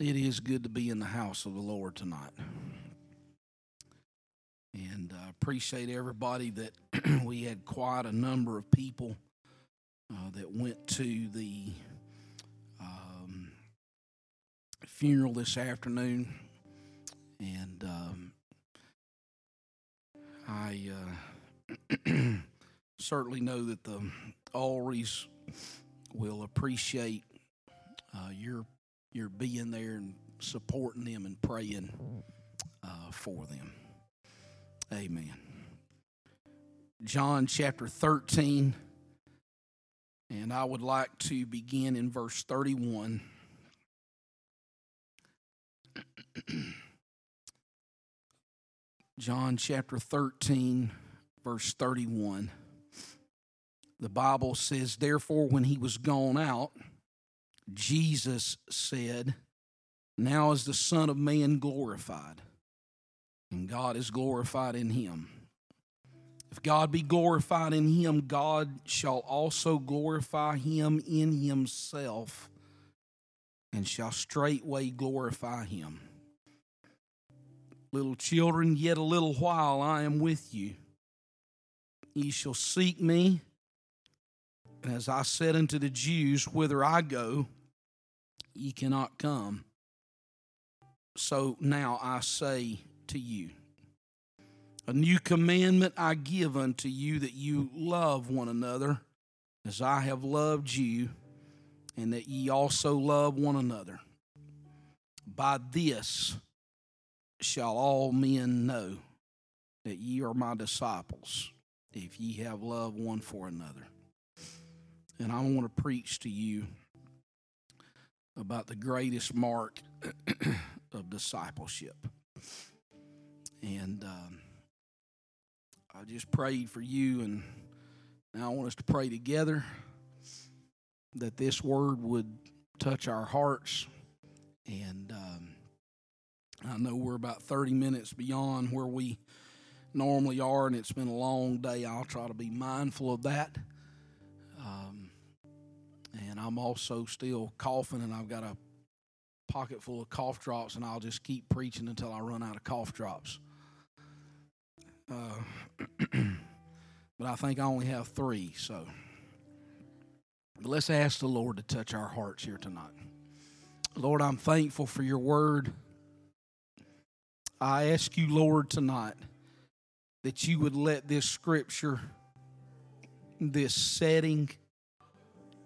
It is good to be in the house of the Lord tonight. And I appreciate everybody that we had quite a number of people uh, that went to the um, funeral this afternoon. And um, I uh, certainly know that the Ulrys will appreciate uh, your your being there and supporting them and praying uh, for them. Amen. John chapter 13, and I would like to begin in verse 31. John chapter 13, verse 31. The Bible says, Therefore, when he was gone out, Jesus said, Now is the Son of Man glorified, and God is glorified in him. If God be glorified in him, God shall also glorify him in himself, and shall straightway glorify him. Little children, yet a little while I am with you. Ye shall seek me And as I said unto the Jews, Whither I go, ye cannot come. So now I say to you, A new commandment I give unto you, that you love one another as I have loved you, and that ye also love one another. By this shall all men know that ye are my disciples, if ye have love one for another and I want to preach to you about the greatest mark of discipleship. And um, I just prayed for you, and now I want us to pray together that this word would touch our hearts. And um, I know we're about 30 minutes beyond where we normally are, and it's been a long day. I'll try to be mindful of that. And I'm also still coughing, and I've got a pocket full of cough drops, and I'll just keep preaching until I run out of cough drops. Uh, but I think I only have three, so. But let's ask the Lord to touch our hearts here tonight. Lord, I'm thankful for your word. I ask you, Lord, tonight that you would let this scripture, this setting,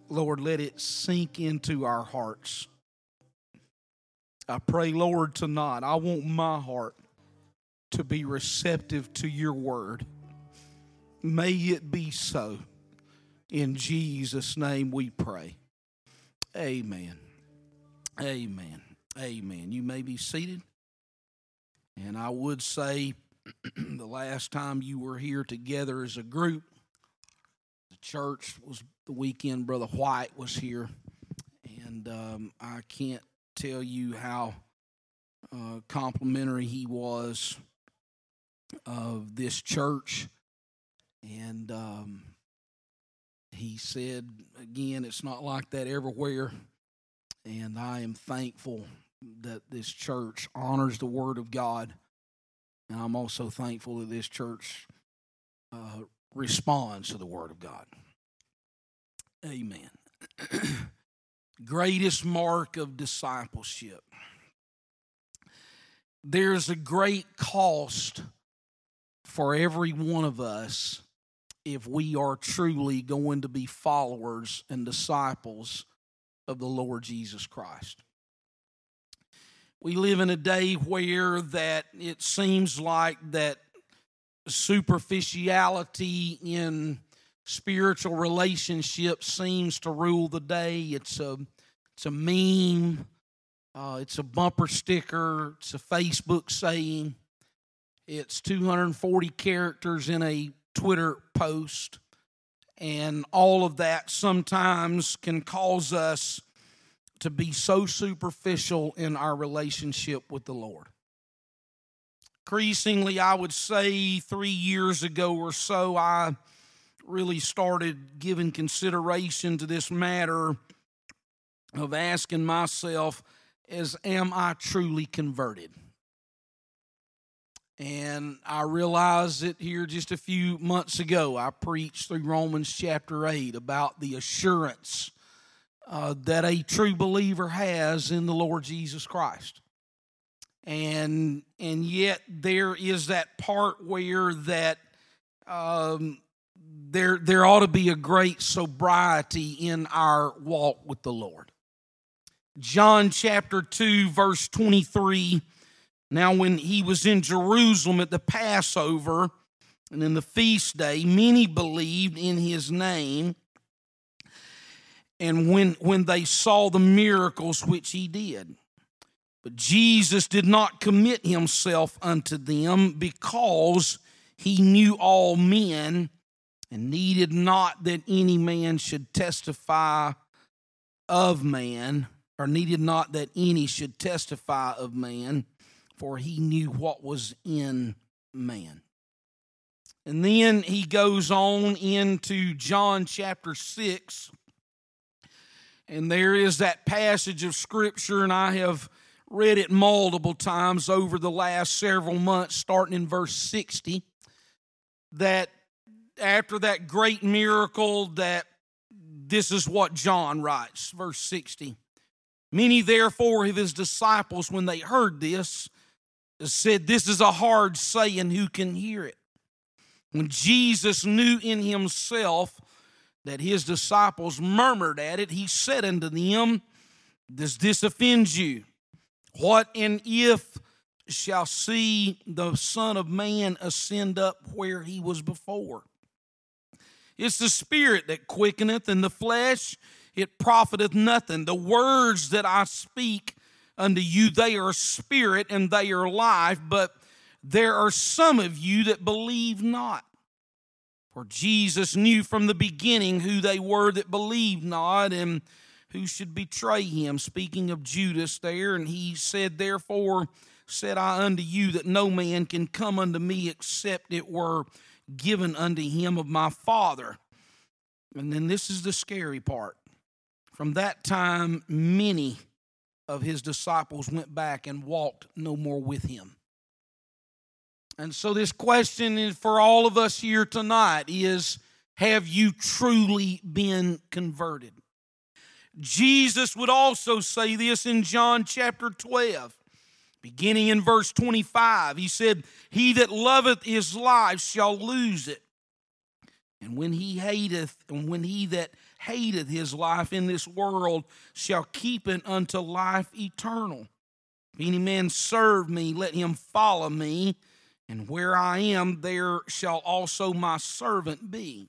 Lord, let it sink into our hearts. I pray, Lord, tonight, I want my heart to be receptive to your word. May it be so. In Jesus' name we pray. Amen. Amen. Amen. You may be seated. And I would say the last time you were here together as a group, the church was the weekend, Brother White was here, and um, I can't tell you how uh, complimentary he was of this church. And um, he said, again, it's not like that everywhere. And I am thankful that this church honors the Word of God. And I'm also thankful that this church uh, responds to the Word of God. Amen. Greatest mark of discipleship. There's a great cost for every one of us if we are truly going to be followers and disciples of the Lord Jesus Christ. We live in a day where that it seems like that superficiality in spiritual relationship seems to rule the day. It's a it's a meme. Uh, it's a bumper sticker. It's a Facebook saying. It's 240 characters in a Twitter post. And all of that sometimes can cause us to be so superficial in our relationship with the Lord. Increasingly, I would say three years ago or so, I really started giving consideration to this matter of asking myself, is Am I truly converted? And I realized it here just a few months ago. I preached through Romans chapter 8 about the assurance uh, that a true believer has in the Lord Jesus Christ. And, and yet there is that part where that um, there, there ought to be a great sobriety in our walk with the Lord. John chapter 2, verse 23 now, when he was in Jerusalem at the Passover and in the feast day, many believed in his name. And when, when they saw the miracles which he did, but Jesus did not commit himself unto them because he knew all men and needed not that any man should testify of man, or needed not that any should testify of man for he knew what was in man. And then he goes on into John chapter 6. And there is that passage of scripture, and I have read it multiple times over the last several months, starting in verse 60. That after that great miracle, that this is what John writes, verse 60. Many, therefore, of his disciples, when they heard this, said, This is a hard saying, who can hear it? When Jesus knew in himself that his disciples murmured at it, he said unto them, Does this offend you? What and if shall see the Son of Man ascend up where he was before? It's the Spirit that quickeneth, and the flesh it profiteth nothing. The words that I speak unto you. They are spirit and they are life, but there are some of you that believe not. For Jesus knew from the beginning who they were that believed not and who should betray him. Speaking of Judas there, and he said, Therefore said I unto you that no man can come unto me except it were given unto him of my Father. And then this is the scary part. From that time, many of his disciples went back and walked no more with him. And so, this question is for all of us here tonight is Have you truly been converted? Jesus would also say this in John chapter 12, beginning in verse 25. He said, He that loveth his life shall lose it. And when he hateth, and when he that hateth his life in this world shall keep it unto life eternal. If any man serve me, let him follow me, and where I am, there shall also my servant be.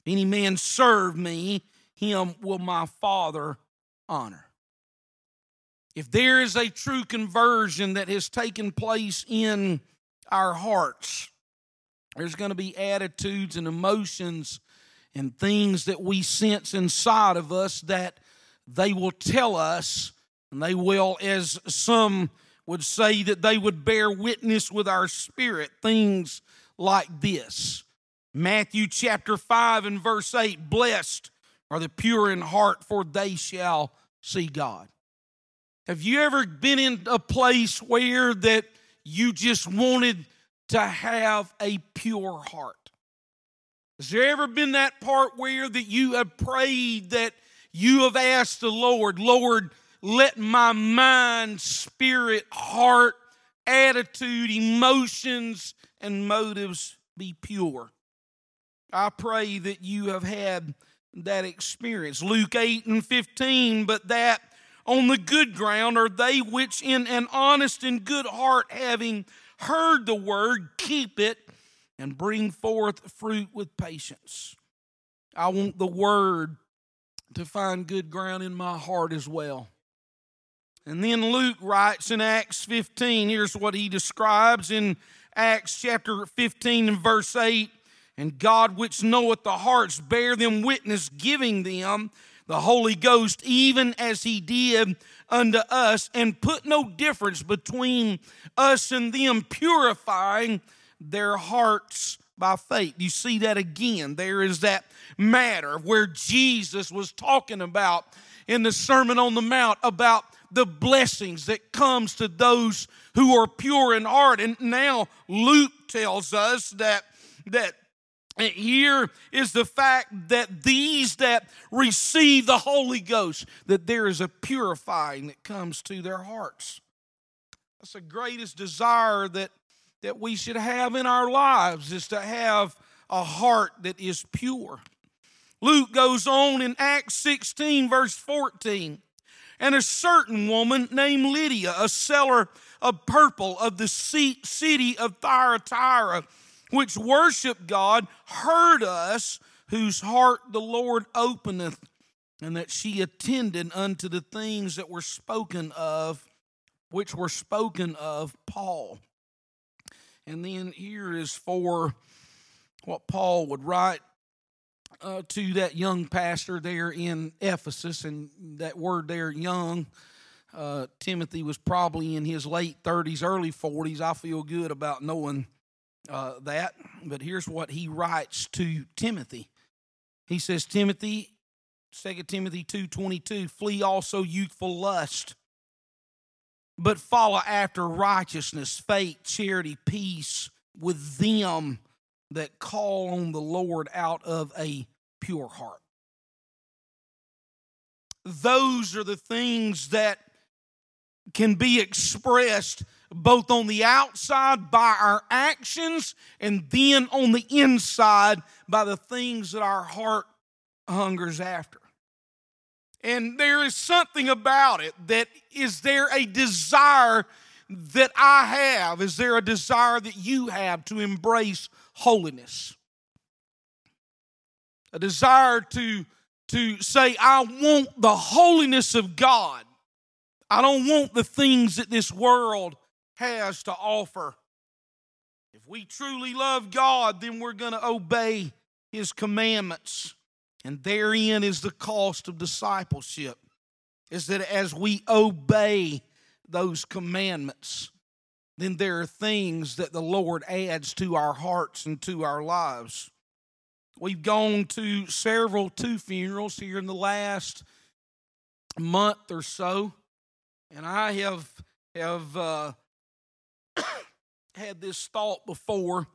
If any man serve me, him will my Father honor. If there is a true conversion that has taken place in our hearts, there's going to be attitudes and emotions and things that we sense inside of us that they will tell us, and they will, as some would say, that they would bear witness with our spirit, things like this. Matthew chapter 5 and verse 8 Blessed are the pure in heart, for they shall see God. Have you ever been in a place where that you just wanted to have a pure heart? Has there ever been that part where that you have prayed that you have asked the Lord, Lord, let my mind, spirit, heart, attitude, emotions, and motives be pure? I pray that you have had that experience. Luke 8 and 15, but that on the good ground are they which in an honest and good heart, having heard the word, keep it and bring forth fruit with patience. I want the word to find good ground in my heart as well. And then Luke writes in Acts 15, here's what he describes in Acts chapter 15 and verse 8 And God, which knoweth the hearts, bear them witness, giving them the Holy Ghost, even as he did unto us, and put no difference between us and them, purifying their hearts by faith. You see that again. There is that matter where Jesus was talking about in the Sermon on the Mount about the blessings that comes to those who are pure in heart. And now Luke tells us that that here is the fact that these that receive the Holy Ghost, that there is a purifying that comes to their hearts. That's the greatest desire that, that we should have in our lives is to have a heart that is pure. Luke goes on in Acts 16, verse 14. And a certain woman named Lydia, a seller of purple of the city of Thyatira, which worship God, heard us, whose heart the Lord openeth, and that she attended unto the things that were spoken of, which were spoken of Paul. And then here is for what Paul would write uh, to that young pastor there in Ephesus, and that word there, young. Uh, Timothy was probably in his late 30s, early 40s. I feel good about knowing uh, that, but here's what he writes to Timothy. He says, Timothy, 2 Timothy 2.22, flee also youthful lust, but follow after righteousness, faith, charity, peace with them that call on the Lord out of a pure heart. Those are the things that can be expressed both on the outside by our actions and then on the inside by the things that our heart hungers after. And there is something about it that is there a desire that I have? Is there a desire that you have to embrace holiness? A desire to, to say, I want the holiness of God. I don't want the things that this world has to offer. If we truly love God, then we're going to obey His commandments. And therein is the cost of discipleship, is that as we obey those commandments, then there are things that the Lord adds to our hearts and to our lives. We've gone to several two funerals here in the last month or so, and I have have uh, had this thought before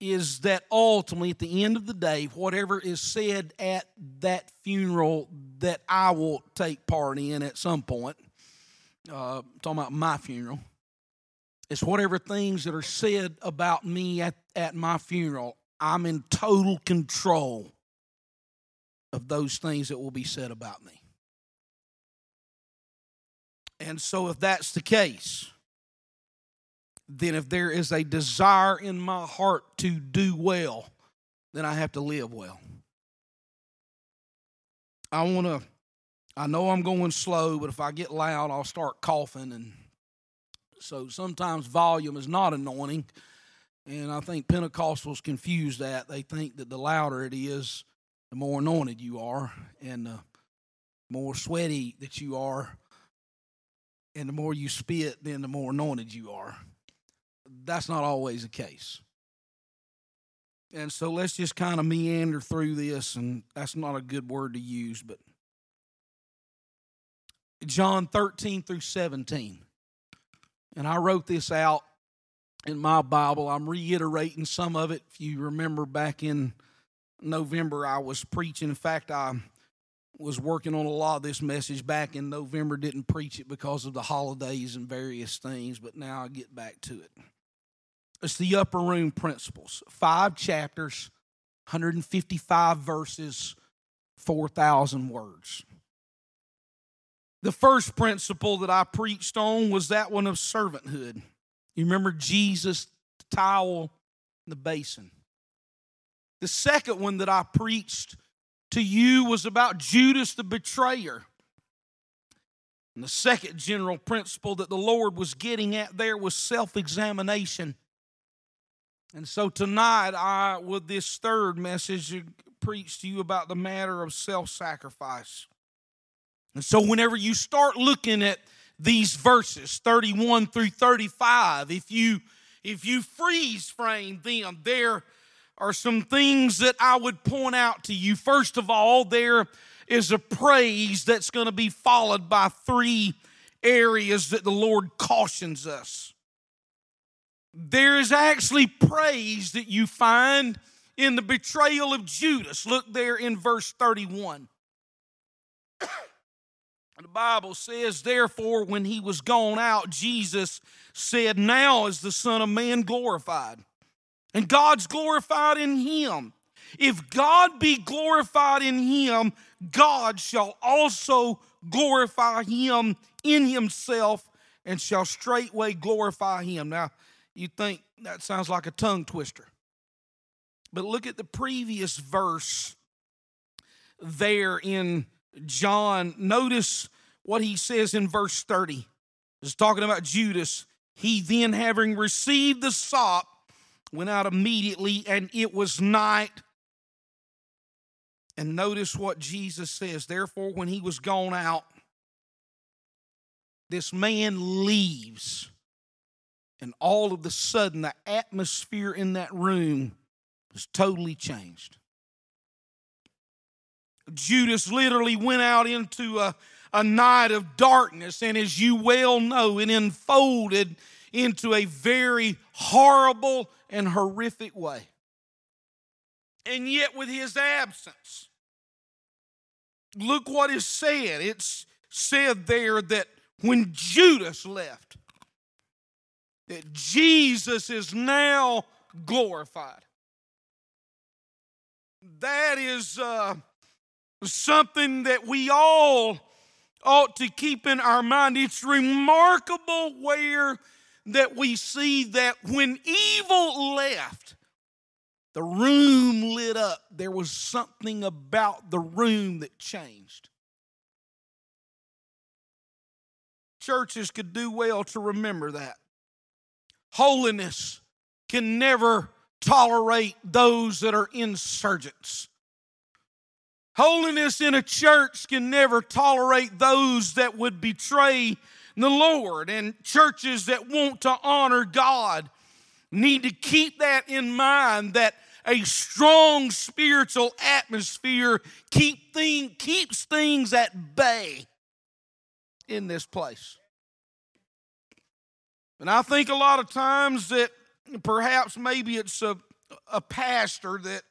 is that ultimately, at the end of the day, whatever is said at that funeral that I will take part in at some point, uh, talking about my funeral, is whatever things that are said about me at, at my funeral, I'm in total control of those things that will be said about me. And so, if that's the case, then if there is a desire in my heart to do well, then I have to live well. I want to, I know I'm going slow, but if I get loud, I'll start coughing. And so sometimes volume is not anointing. And I think Pentecostals confuse that. They think that the louder it is, the more anointed you are, and the more sweaty that you are, and the more you spit, then the more anointed you are that's not always the case. And so let's just kind of meander through this, and that's not a good word to use, but John 13 through 17. And I wrote this out in my Bible. I'm reiterating some of it. If you remember back in November, I was preaching. In fact, I was working on a lot of this message back in November, didn't preach it because of the holidays and various things, but now I get back to it. It's the upper room principles. Five chapters, 155 verses, 4,000 words. The first principle that I preached on was that one of servanthood. You remember Jesus, the towel, the basin. The second one that I preached to you was about Judas the betrayer. And the second general principle that the Lord was getting at there was self examination. And so tonight, I, with this third message, uh, preach to you about the matter of self sacrifice. And so, whenever you start looking at these verses 31 through 35, if you if you freeze frame them, there are some things that I would point out to you. First of all, there is a praise that's going to be followed by three areas that the Lord cautions us. There is actually praise that you find in the betrayal of Judas. Look there in verse 31. the Bible says, Therefore, when he was gone out, Jesus said, Now is the Son of Man glorified, and God's glorified in him. If God be glorified in him, God shall also glorify him in himself and shall straightway glorify him. Now, you think that sounds like a tongue twister. But look at the previous verse there in John. Notice what he says in verse 30. It's talking about Judas. He then, having received the sop, went out immediately, and it was night. And notice what Jesus says. Therefore, when he was gone out, this man leaves. And all of the sudden, the atmosphere in that room was totally changed. Judas literally went out into a, a night of darkness, and as you well know, it unfolded into a very horrible and horrific way. And yet, with his absence, look what is said. It's said there that when Judas left, that Jesus is now glorified. That is uh, something that we all ought to keep in our mind. It's remarkable where that we see that when evil left, the room lit up. There was something about the room that changed. Churches could do well to remember that. Holiness can never tolerate those that are insurgents. Holiness in a church can never tolerate those that would betray the Lord. And churches that want to honor God need to keep that in mind that a strong spiritual atmosphere keep thing, keeps things at bay in this place. And I think a lot of times that perhaps maybe it's a, a pastor that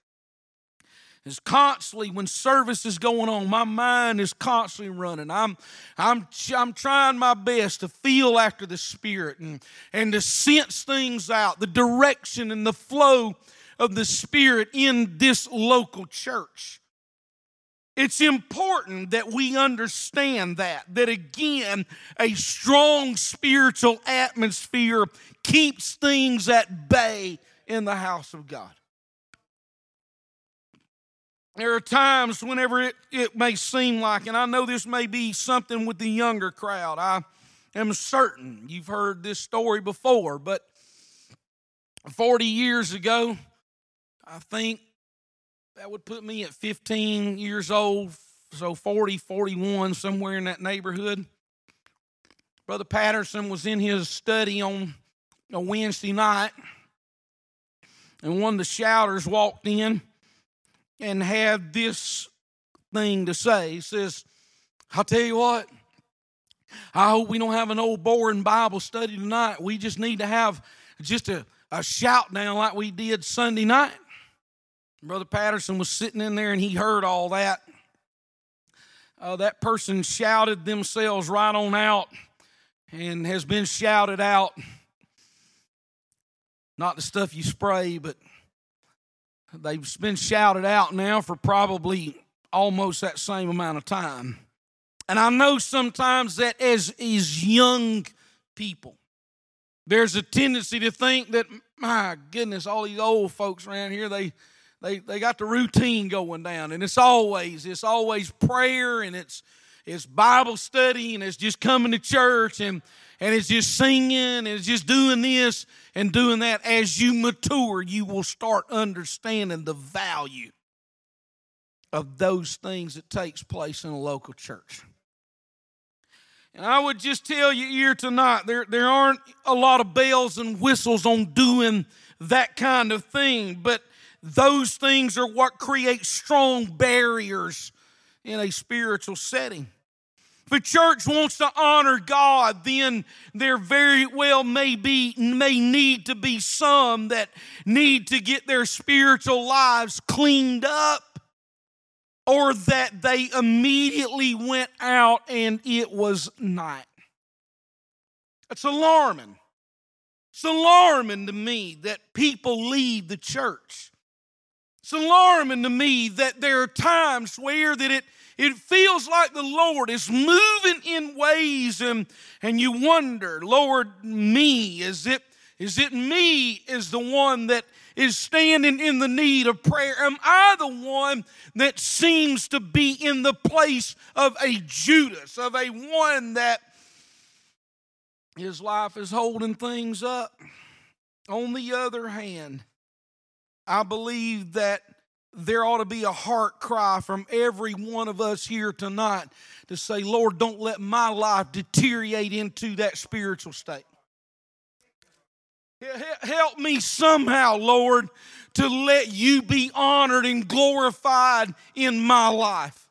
is constantly when service is going on my mind is constantly running. I'm i'm i'm trying my best to feel after the spirit and and to sense things out the direction and the flow of the spirit in this local church it's important that we understand that, that again, a strong spiritual atmosphere keeps things at bay in the house of God. There are times whenever it, it may seem like, and I know this may be something with the younger crowd. I am certain you've heard this story before, but 40 years ago, I think that would put me at 15 years old, so 40, 41, somewhere in that neighborhood. Brother Patterson was in his study on a Wednesday night, and one of the shouters walked in and had this thing to say. He says, I'll tell you what, I hope we don't have an old boring Bible study tonight. We just need to have just a, a shout down like we did Sunday night. Brother Patterson was sitting in there and he heard all that. Uh, that person shouted themselves right on out and has been shouted out. Not the stuff you spray, but they've been shouted out now for probably almost that same amount of time. And I know sometimes that as, as young people, there's a tendency to think that, my goodness, all these old folks around here, they they, they got the routine going down and it's always it's always prayer and it's it's bible study and it's just coming to church and and it's just singing and it's just doing this and doing that. As you mature you will start understanding the value of those things that takes place in a local church. And I would just tell you here tonight, there, there aren't a lot of bells and whistles on doing that kind of thing, but those things are what create strong barriers in a spiritual setting. If a church wants to honor God, then there very well may be may need to be some that need to get their spiritual lives cleaned up or that they immediately went out and it was night. It's alarming. It's alarming to me that people leave the church. It's alarming to me that there are times where that it it feels like the Lord is moving in ways and, and you wonder, Lord, me, is it, is it me is the one that is standing in the need of prayer? Am I the one that seems to be in the place of a Judas, of a one that his life is holding things up? On the other hand, I believe that there ought to be a heart cry from every one of us here tonight to say, Lord, don't let my life deteriorate into that spiritual state. Help me somehow, Lord, to let you be honored and glorified in my life.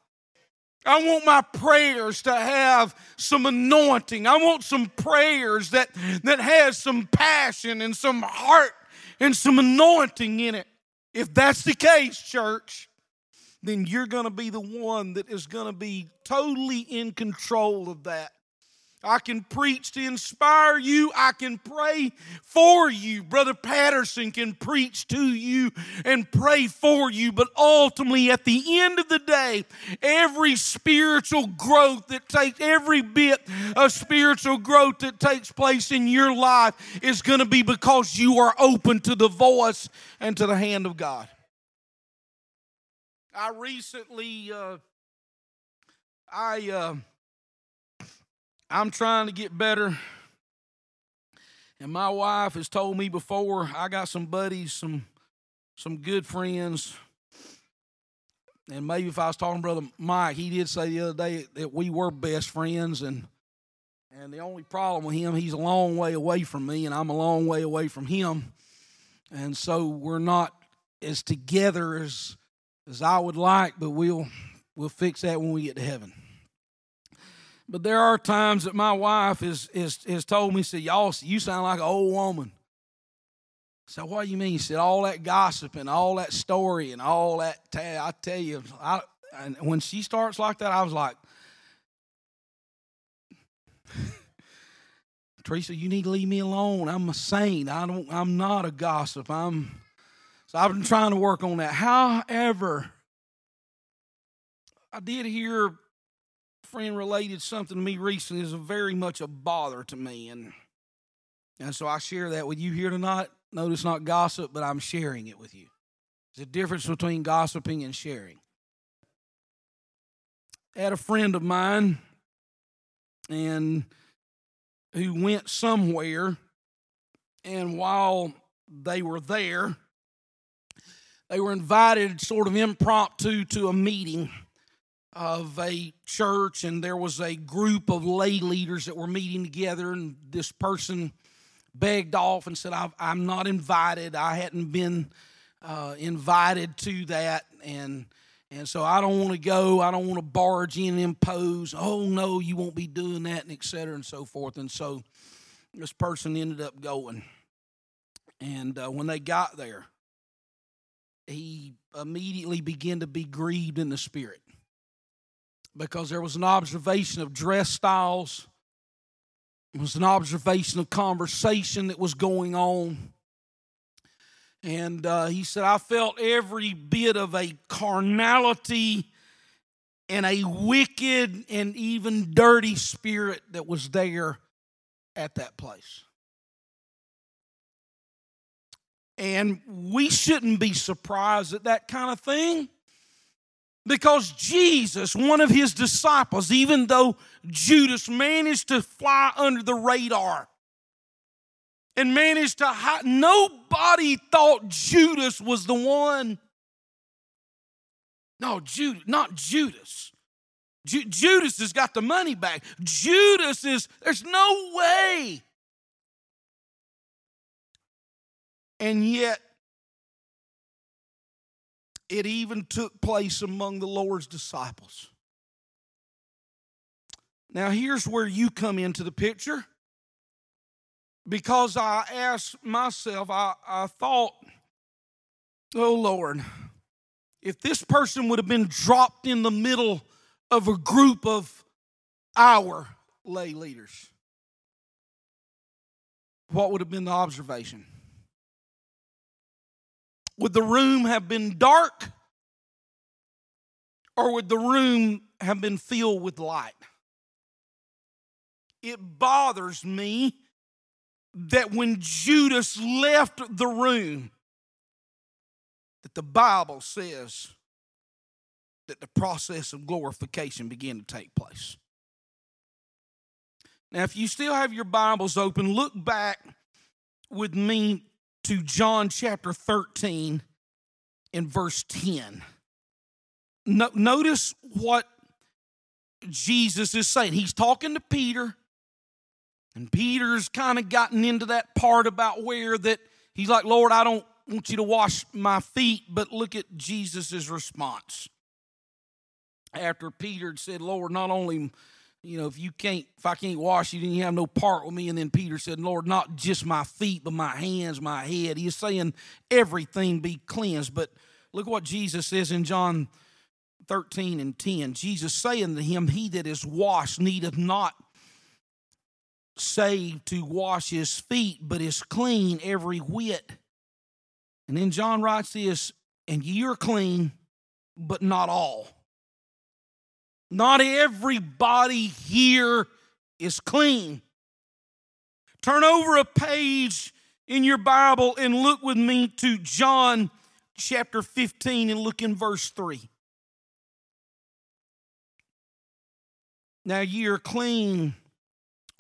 I want my prayers to have some anointing. I want some prayers that, that has some passion and some heart and some anointing in it. If that's the case, church, then you're going to be the one that is going to be totally in control of that. I can preach to inspire you. I can pray for you. Brother Patterson can preach to you and pray for you. But ultimately, at the end of the day, every spiritual growth that takes, every bit of spiritual growth that takes place in your life is going to be because you are open to the voice and to the hand of God. I recently, uh, I, uh, I'm trying to get better. And my wife has told me before, I got some buddies, some some good friends. And maybe if I was talking to Brother Mike, he did say the other day that we were best friends and and the only problem with him, he's a long way away from me, and I'm a long way away from him. And so we're not as together as as I would like, but we'll we'll fix that when we get to heaven. But there are times that my wife has, has, has told me, said, Y'all, you sound like an old woman. So what do you mean? He said, all that gossip and all that story and all that. I tell you, I, and when she starts like that, I was like, Teresa, you need to leave me alone. I'm a saint. I don't. I'm not a gossip. I'm. So I've been trying to work on that. However, I did hear friend related something to me recently is very much a bother to me and and so I share that with you here tonight. Notice not gossip, but I'm sharing it with you. There's a difference between gossiping and sharing. I had a friend of mine and who went somewhere and while they were there they were invited sort of impromptu to a meeting of a church, and there was a group of lay leaders that were meeting together, and this person begged off and said, I'm not invited. I hadn't been uh, invited to that, and and so I don't want to go. I don't want to barge in and impose. Oh no, you won't be doing that, and et cetera, and so forth. And so this person ended up going, and uh, when they got there, he immediately began to be grieved in the spirit because there was an observation of dress styles, it was an observation of conversation that was going on. And uh, he said, I felt every bit of a carnality and a wicked and even dirty spirit that was there at that place. And we shouldn't be surprised at that kind of thing because Jesus, one of his disciples, even though Judas managed to fly under the radar and managed to hide, nobody thought Judas was the one. No, Judas, not Judas. Ju- Judas has got the money back. Judas is, there's no way. And yet, it even took place among the Lord's disciples. Now, here's where you come into the picture. Because I asked myself, I, I thought, oh Lord, if this person would have been dropped in the middle of a group of our lay leaders, what would have been the observation? Would the room have been dark or would the room have been filled with light? It bothers me that when Judas left the room, that the Bible says that the process of glorification began to take place. Now, if you still have your Bibles open, look back with me to John chapter 13 and verse 10. No, notice what Jesus is saying. He's talking to Peter, and Peter's kind of gotten into that part about where that he's like, Lord, I don't want you to wash my feet, but look at Jesus' response. After Peter said, Lord, not only you know, if you can't, if I can't wash you, then you have no part with me. And then Peter said, Lord, not just my feet, but my hands, my head. He's saying everything be cleansed. But look what Jesus says in John 13 and 10. Jesus saying to him, He that is washed needeth not save to wash his feet, but is clean every whit. And then John writes this, and you're clean, but not all. Not everybody here is clean. Turn over a page in your Bible and look with me to John chapter 15 and look in verse 3. Now ye are clean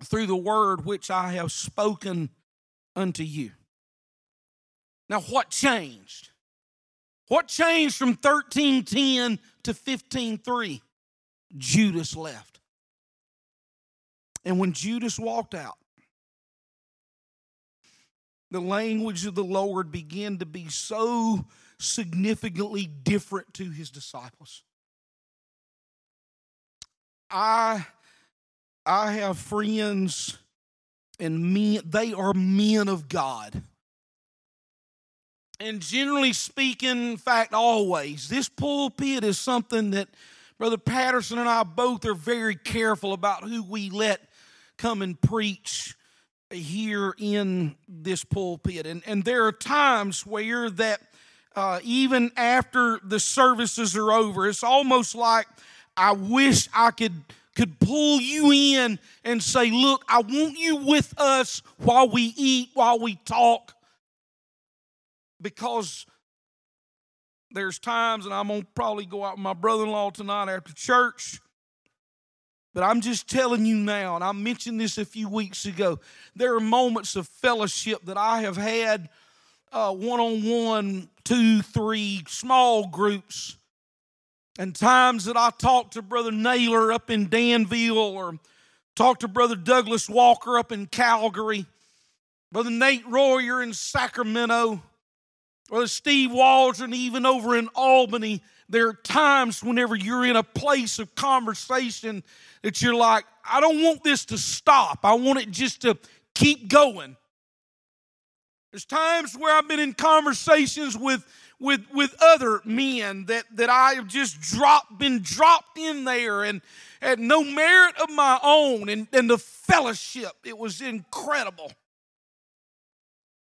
through the word which I have spoken unto you. Now, what changed? What changed from 1310 to 15:3? Judas left. And when Judas walked out, the language of the Lord began to be so significantly different to his disciples. I I have friends and men they are men of God. And generally speaking, in fact, always, this pulpit is something that Brother Patterson and I both are very careful about who we let come and preach here in this pulpit. And, and there are times where that uh, even after the services are over, it's almost like I wish I could could pull you in and say, Look, I want you with us while we eat, while we talk. Because there's times, and I'm going to probably go out with my brother in law tonight after church. But I'm just telling you now, and I mentioned this a few weeks ago, there are moments of fellowship that I have had one on one, two, three, small groups, and times that I talked to Brother Naylor up in Danville or talked to Brother Douglas Walker up in Calgary, Brother Nate Royer in Sacramento. Or Steve Waldron, even over in Albany, there are times whenever you're in a place of conversation that you're like, I don't want this to stop. I want it just to keep going. There's times where I've been in conversations with with with other men that that I have just dropped been dropped in there and had no merit of my own and, and the fellowship it was incredible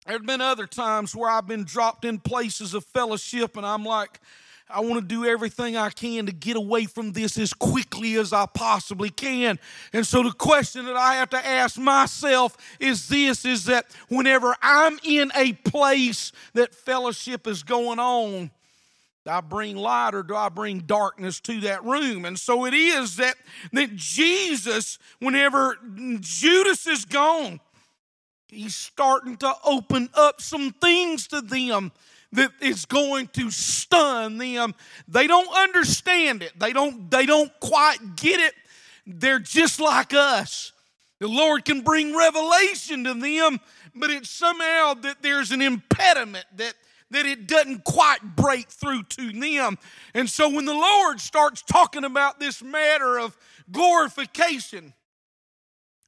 there have been other times where I've been dropped in places of fellowship and I'm like, I want to do everything I can to get away from this as quickly as I possibly can. And so the question that I have to ask myself is this is that whenever I'm in a place that fellowship is going on, do I bring light or do I bring darkness to that room? And so it is that, that Jesus, whenever Judas is gone, he's starting to open up some things to them that is going to stun them. They don't understand it. They don't they don't quite get it. They're just like us. The lord can bring revelation to them but it's somehow that there's an impediment that that it doesn't quite break through to them. And so when the lord starts talking about this matter of glorification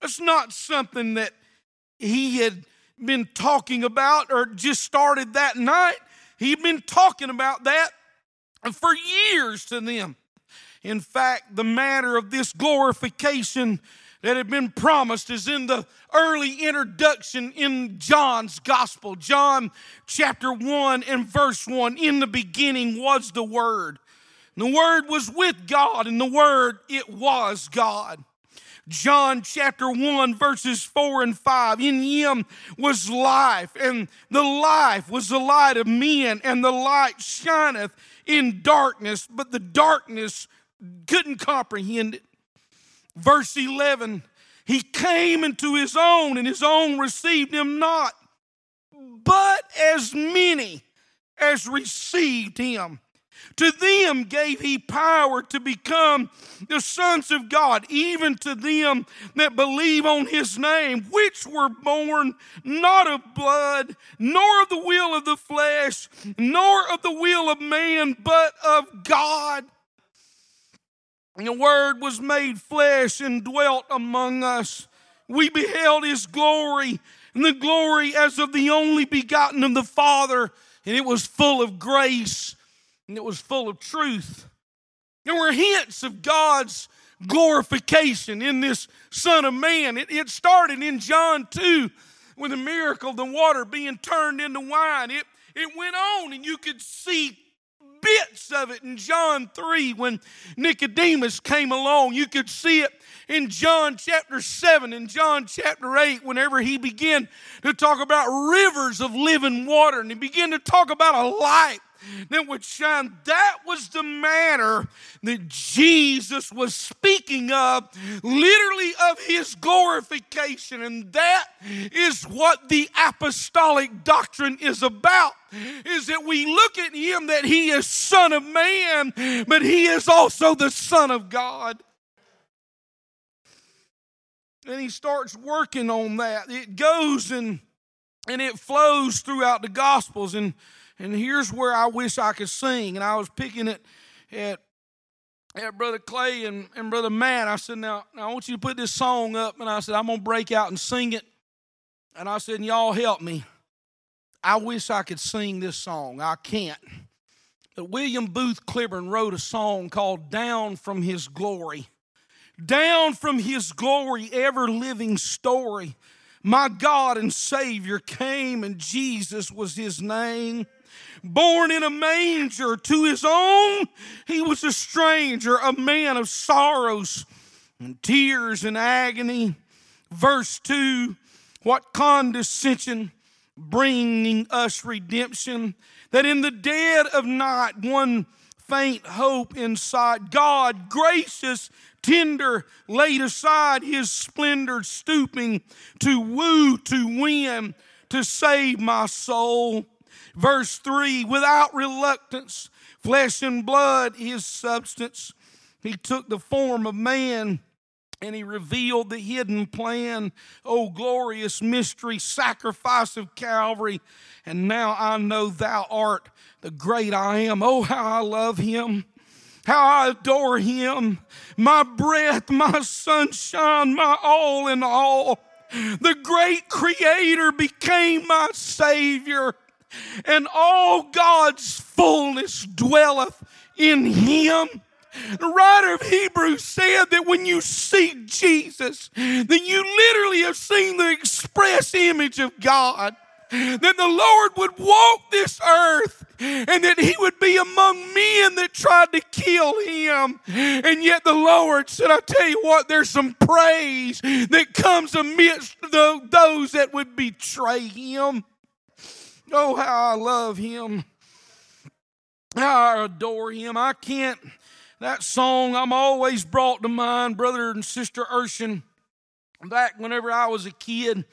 It's not something that he had been talking about or just started that night. He'd been talking about that for years to them. In fact, the matter of this glorification that had been promised is in the early introduction in John's gospel. John chapter 1 and verse 1 In the beginning was the Word. And the Word was with God, and the Word, it was God. John chapter 1, verses 4 and 5. In him was life, and the life was the light of men, and the light shineth in darkness, but the darkness couldn't comprehend it. Verse 11 He came into his own, and his own received him not. But as many as received him, to them gave he power to become the sons of God, even to them that believe on his name, which were born not of blood, nor of the will of the flesh, nor of the will of man, but of God. And the Word was made flesh and dwelt among us. We beheld his glory, and the glory as of the only begotten of the Father, and it was full of grace and it was full of truth. There were hints of God's glorification in this Son of Man. It, it started in John 2 with a miracle, the water being turned into wine. It, it went on, and you could see bits of it in John 3 when Nicodemus came along. You could see it in John chapter 7 and John chapter 8 whenever he began to talk about rivers of living water and he began to talk about a light that would shine. That was the manner that Jesus was speaking of, literally of his glorification. And that is what the apostolic doctrine is about. Is that we look at him that he is Son of Man, but he is also the Son of God. And he starts working on that. It goes and and it flows throughout the Gospels. And and here's where I wish I could sing. And I was picking it at at Brother Clay and, and Brother Matt. I said, now, now I want you to put this song up. And I said, I'm going to break out and sing it. And I said, y'all help me. I wish I could sing this song. I can't. But William Booth Clibborn wrote a song called Down from His Glory. Down from His glory, ever living story. My God and Savior came, and Jesus was His name born in a manger to his own. He was a stranger, a man of sorrows and tears and agony. Verse 2 What condescension bringing us redemption, that in the dead of night one faint hope inside. God, gracious, tender, laid aside his splendor, stooping to woo, to win, to save my soul. Verse 3 without reluctance, flesh and blood, his substance. He took the form of man and he revealed the hidden plan. Oh, glorious mystery, sacrifice of Calvary. And now I know thou art the great I am. Oh, how I love him. How I adore him. My breath, my sunshine, my all in all. The great creator became my savior and all God's fullness dwelleth in him. The writer of Hebrews said that when you see Jesus, that you literally have seen the express image of God. That the Lord would walk this earth and that he would be among men that tried to kill him. And yet the Lord said, I tell you what, there's some praise that comes amidst the, those that would betray him. Oh, how I love him. How I adore him. I can't, that song I'm always brought to mind, brother and sister Urshan, back whenever I was a kid.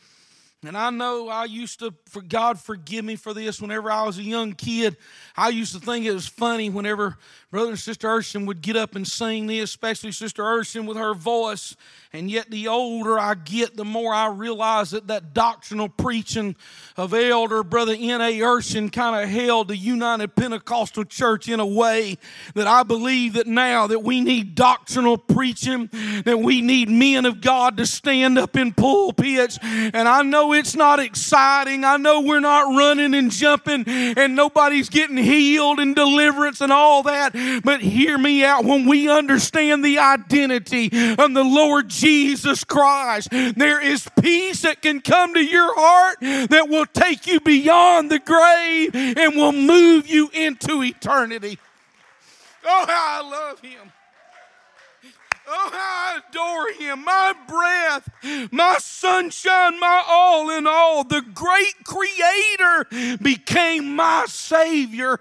And I know I used to, for God forgive me for this, whenever I was a young kid, I used to think it was funny whenever Brother and Sister Urshan would get up and sing this, especially Sister Urshan with her voice. And yet, the older I get, the more I realize that that doctrinal preaching of Elder Brother N.A. Urshan kind of held the United Pentecostal Church in a way that I believe that now that we need doctrinal preaching, that we need men of God to stand up in pulpits. And I know it's not exciting. I know we're not running and jumping and nobody's getting healed and deliverance and all that. But hear me out. When we understand the identity of the Lord Jesus Christ, there is peace that can come to your heart that will take you beyond the grave and will move you into eternity. Oh, how I love Him. Oh, how I adore him. My breath, my sunshine, my all in all. The great creator became my Savior.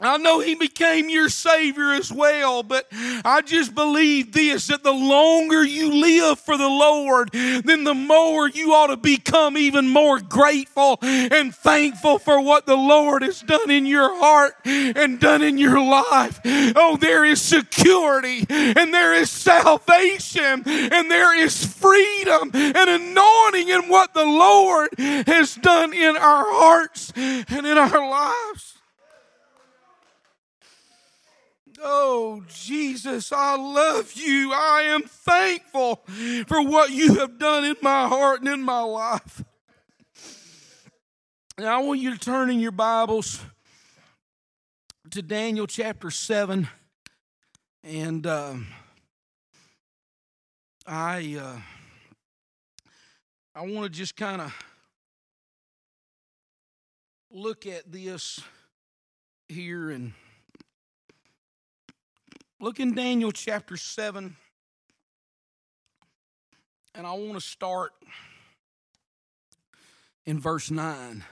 I know he became your Savior as well, but I just believe this that the longer you live for the Lord, then the more you ought to become even more grateful and thankful for what the Lord has done in your heart and done in your life. Oh, there is security and there is salvation and there is freedom and anointing in what the Lord has done in our hearts and in our lives. Oh, Jesus, I love you. I am thankful for what you have done in my heart and in my life. Now, I want you to turn in your Bibles to Daniel chapter 7. And uh, I, uh, I want to just kind of look at this here and Look in Daniel chapter 7, and I want to start in verse 9.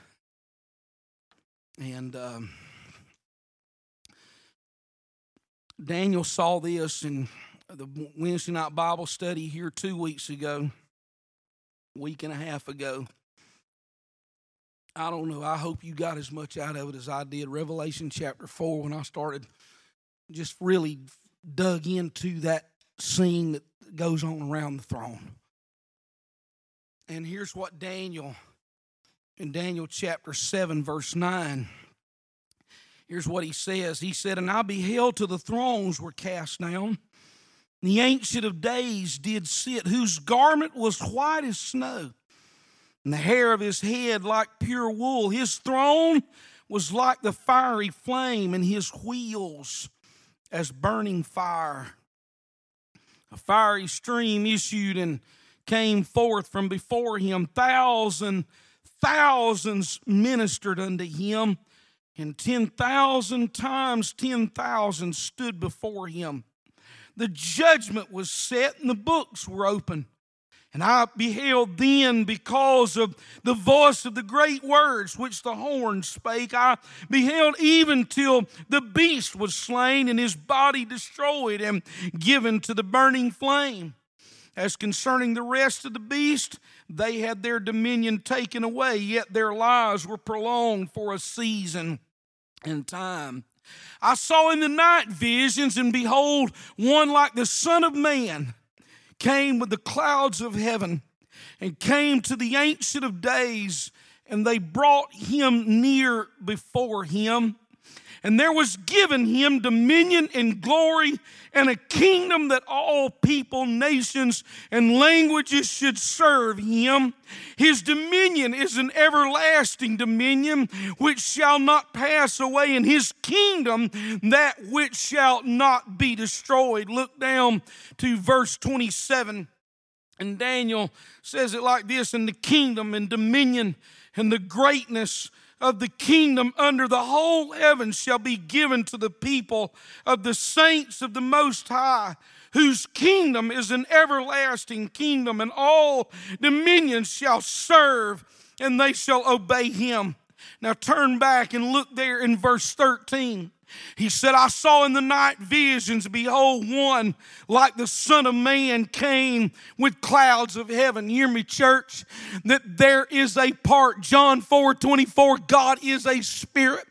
And um, Daniel saw this in the Wednesday night Bible study here two weeks ago, week and a half ago. I don't know. I hope you got as much out of it as I did. Revelation chapter 4, when I started just really dug into that scene that goes on around the throne. And here's what Daniel, in Daniel chapter 7, verse 9, here's what he says. He said, And I beheld till the thrones were cast down. The ancient of days did sit, whose garment was white as snow, and the hair of his head like pure wool. His throne was like the fiery flame, and his wheels as burning fire. A fiery stream issued and came forth from before him. Thousand, thousands ministered unto him, and 10,000 times 10,000 stood before him. The judgment was set, and the books were open. And I beheld then, because of the voice of the great words which the horn spake, I beheld even till the beast was slain and his body destroyed and given to the burning flame. As concerning the rest of the beast, they had their dominion taken away, yet their lives were prolonged for a season and time. I saw in the night visions, and behold, one like the Son of Man came with the clouds of heaven and came to the Ancient of Days, and they brought him near before him. And there was given him dominion and glory and a kingdom that all people, nations, and languages should serve him. His dominion is an everlasting dominion which shall not pass away, and his kingdom that which shall not be destroyed. Look down to verse 27. And Daniel says it like this And the kingdom and dominion and the greatness of the kingdom under the whole heaven shall be given to the people of the saints of the Most High, whose kingdom is an everlasting kingdom, and all dominions shall serve, and they shall obey him. Now turn back and look there in verse 13. He said, I saw in the night visions, behold, one like the Son of Man came with clouds of heaven. Hear me, church, that there is a part, John 4 24, God is a spirit.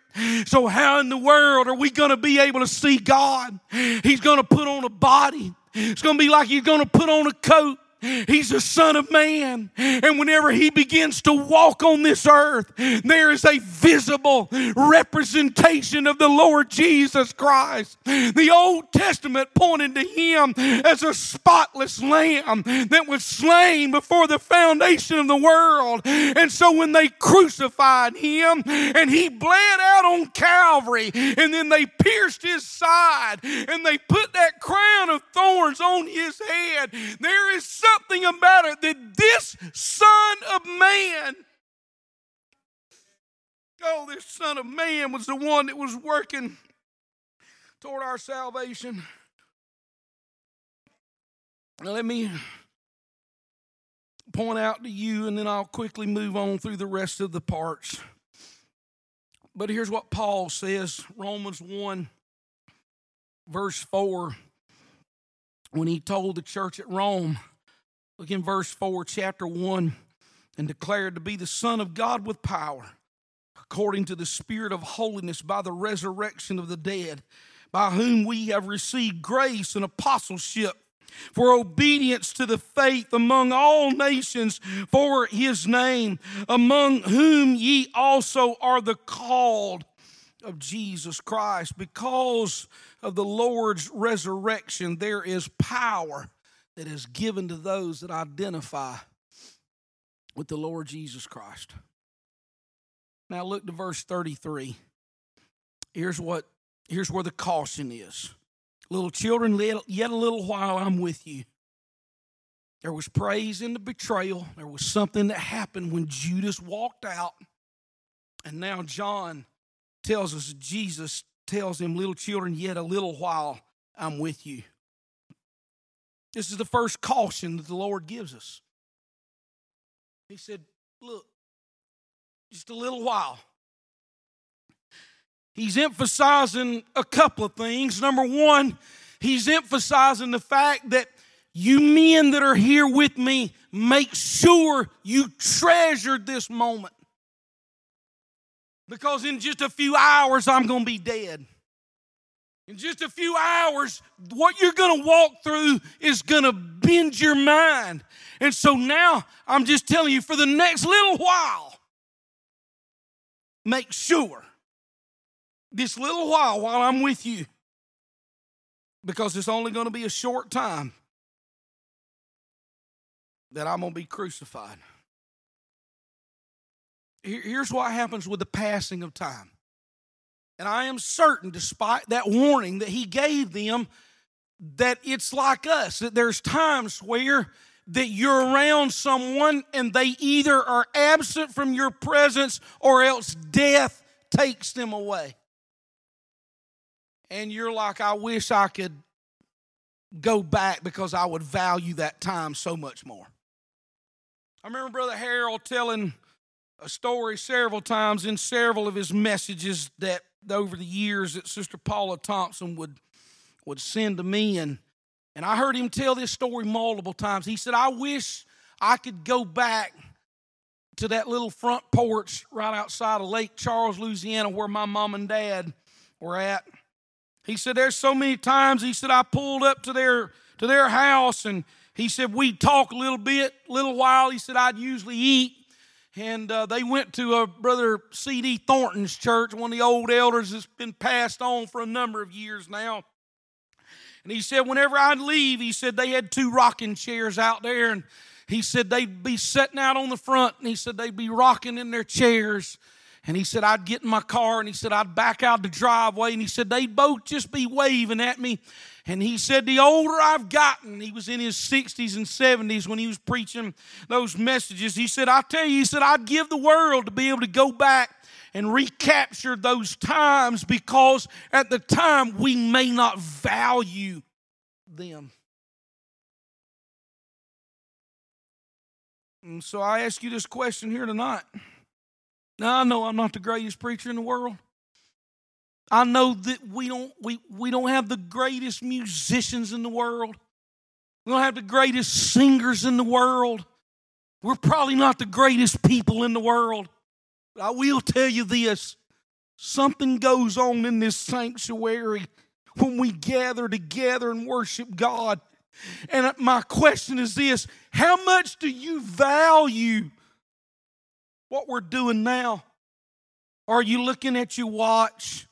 So, how in the world are we going to be able to see God? He's going to put on a body. It's going to be like he's going to put on a coat. He's the Son of Man. And whenever He begins to walk on this earth, there is a visible representation of the Lord Jesus Christ. The Old Testament pointed to Him as a spotless lamb that was slain before the foundation of the world. And so when they crucified Him and He bled out on Calvary, and then they pierced His side and they put that crown of thorns on His head, there is something about it that this Son of Man, oh, this Son of Man was the one that was working toward our salvation. Now, let me point out to you, and then I'll quickly move on through the rest of the parts. But here's what Paul says Romans 1, verse 4, when he told the church at Rome, Look in verse 4, chapter 1, and declared to be the Son of God with power, according to the Spirit of holiness by the resurrection of the dead, by whom we have received grace and apostleship for obedience to the faith among all nations for his name, among whom ye also are the called of Jesus Christ. Because of the Lord's resurrection, there is power that is given to those that identify with the Lord Jesus Christ. Now look to verse 33. Here's what here's where the caution is. Little children, yet a little while I'm with you. There was praise in the betrayal. There was something that happened when Judas walked out. And now John tells us Jesus tells him, Little children, yet a little while I'm with you. This is the first caution that the Lord gives us. He said, Look, just a little while. He's emphasizing a couple of things. Number one, he's emphasizing the fact that you men that are here with me, make sure you treasure this moment. Because in just a few hours, I'm going to be dead. In just a few hours, what you're going to walk through is going to bend your mind. And so now I'm just telling you for the next little while, make sure this little while while I'm with you, because it's only going to be a short time that I'm going to be crucified. Here's what happens with the passing of time. And I am certain, despite that warning that he gave them, that it's like us, that there's times where that you're around someone and they either are absent from your presence or else death takes them away. And you're like, I wish I could go back because I would value that time so much more. I remember Brother Harold telling a story several times in several of his messages that over the years that Sister Paula Thompson would would send to me and and I heard him tell this story multiple times. He said, "I wish I could go back to that little front porch right outside of Lake Charles, Louisiana, where my mom and dad were at." He said, "There's so many times." He said, "I pulled up to their to their house and." He said, We'd talk a little bit, a little while. He said, I'd usually eat and uh, they went to a brother C.D. Thornton's church, one of the old elders that's been passed on for a number of years now. And he said, whenever I'd leave, he said they had two rocking chairs out there, and he said they'd be sitting out on the front, and he said they'd be rocking in their chairs. And he said, I'd get in my car and he said, I'd back out the driveway. And he said, they'd both just be waving at me. And he said, The older I've gotten, he was in his 60s and 70s when he was preaching those messages. He said, I tell you, he said, I'd give the world to be able to go back and recapture those times because at the time we may not value them. And so I ask you this question here tonight. Now, I know I'm not the greatest preacher in the world. I know that we don't we, we don't have the greatest musicians in the world. We don't have the greatest singers in the world. We're probably not the greatest people in the world. But I will tell you this something goes on in this sanctuary when we gather together and worship God. And my question is this How much do you value what we're doing now? Are you looking at your watch?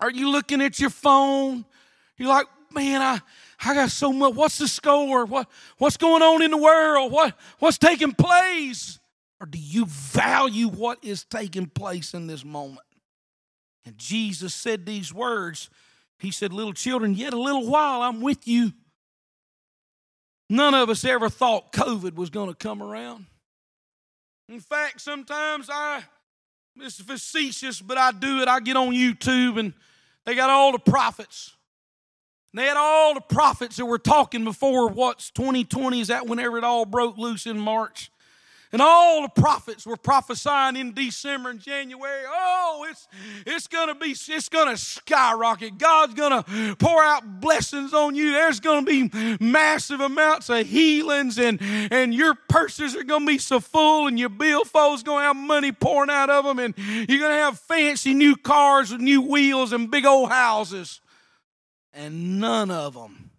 Are you looking at your phone? You're like, man, I, I got so much. What's the score? What, what's going on in the world? What, what's taking place? Or do you value what is taking place in this moment? And Jesus said these words. He said, Little children, yet a little while I'm with you. None of us ever thought COVID was going to come around. In fact, sometimes I, it's facetious, but I do it. I get on YouTube and they got all the prophets they had all the prophets that were talking before what's 2020 is that whenever it all broke loose in March. And all the prophets were prophesying in December and January. Oh, it's it's gonna be it's gonna skyrocket. God's gonna pour out blessings on you. There's gonna be massive amounts of healings, and and your purses are gonna be so full, and your billfold's gonna have money pouring out of them, and you're gonna have fancy new cars with new wheels and big old houses and none of them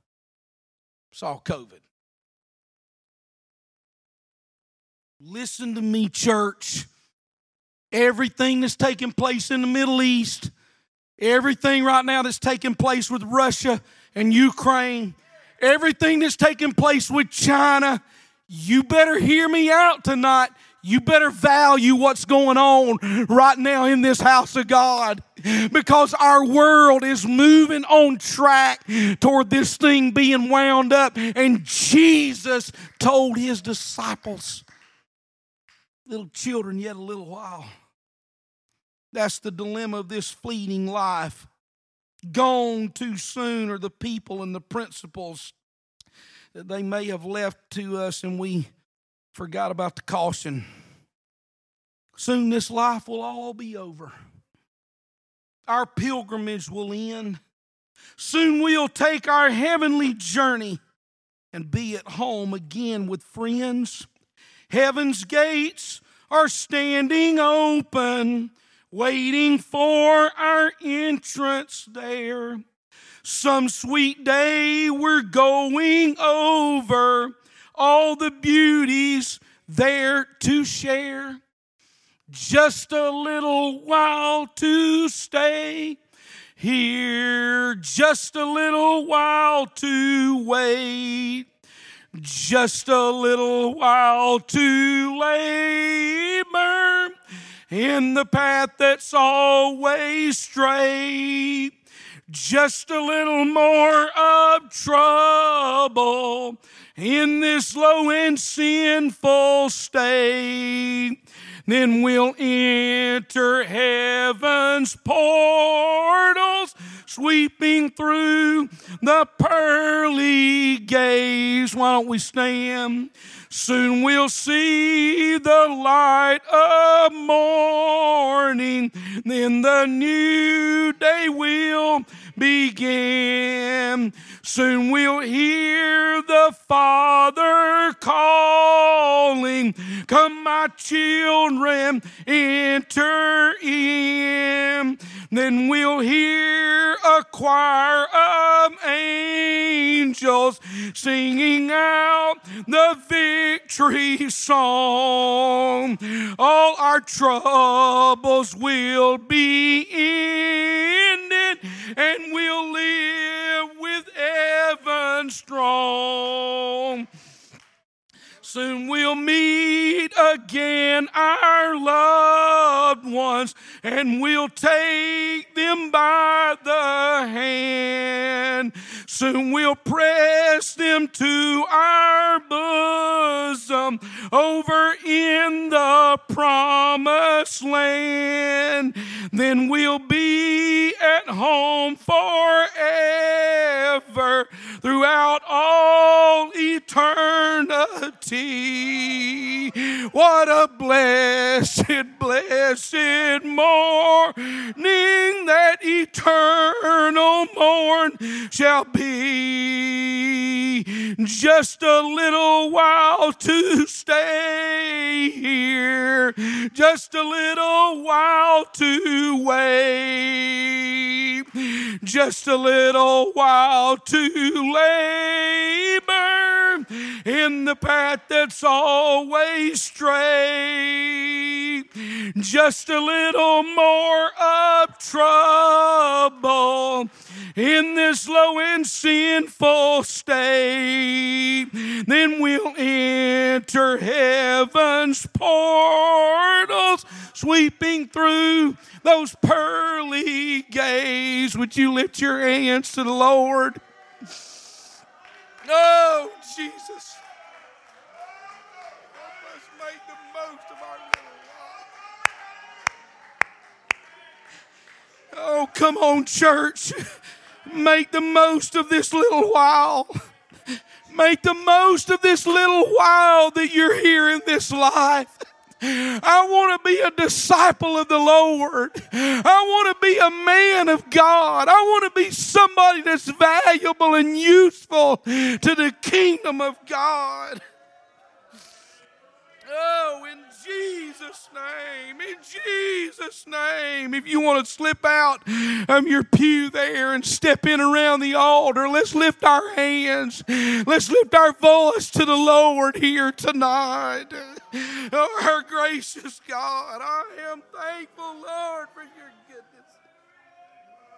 saw COVID. Listen to me, church. Everything that's taking place in the Middle East, everything right now that's taking place with Russia and Ukraine, everything that's taking place with China, you better hear me out tonight you better value what's going on right now in this house of God because our world is moving on track toward this thing being wound up. And Jesus told his disciples, little children, yet a little while. That's the dilemma of this fleeting life. Gone too soon are the people and the principles that they may have left to us, and we forgot about the caution. Soon this life will all be over. Our pilgrimage will end. Soon we'll take our heavenly journey and be at home again with friends. Heaven's gates are standing open, waiting for our entrance there. Some sweet day we're going over all the beauties there to share. Just a little while to stay here, just a little while to wait, just a little while to labor in the path that's always straight. Just a little more of trouble in this low and sinful state. Then we'll enter heaven's portals, sweeping through the pearly gates. Why don't we stand? Soon we'll see the light of morning. Then the new day will begin. Soon we'll hear the Father calling, Come, my children, enter in. Then we'll hear a choir of angels singing out the victory song. All our troubles will be ended, and we'll live with heaven strong. Soon we'll meet again our loved ones, and we'll take them by the hand. Soon we'll press them to our bosom over in the promised land. Then we'll be at home forever throughout all eternity. What a blessed, blessed morning that eternal morn shall be. Just a little while to stay here, just a little while to wait, just a little while to labor in the path that's always straight. Just a little more of trouble in this low and sinful state. Then we'll enter heaven's portals, sweeping through those pearly gates. Would you lift your hands to the Lord? Oh, Jesus. Help us make the most of our little while. Oh, come on, church. Make the most of this little while. Make the most of this little while that you're here in this life. I want to be a disciple of the Lord. I want to be a man of God. I want to be somebody that's valuable and useful to the kingdom of God. Oh, in Jesus' name, in Jesus' name. If you want to slip out of your pew there and step in around the altar, let's lift our hands. Let's lift our voice to the Lord here tonight. Oh, our gracious God, I am thankful, Lord,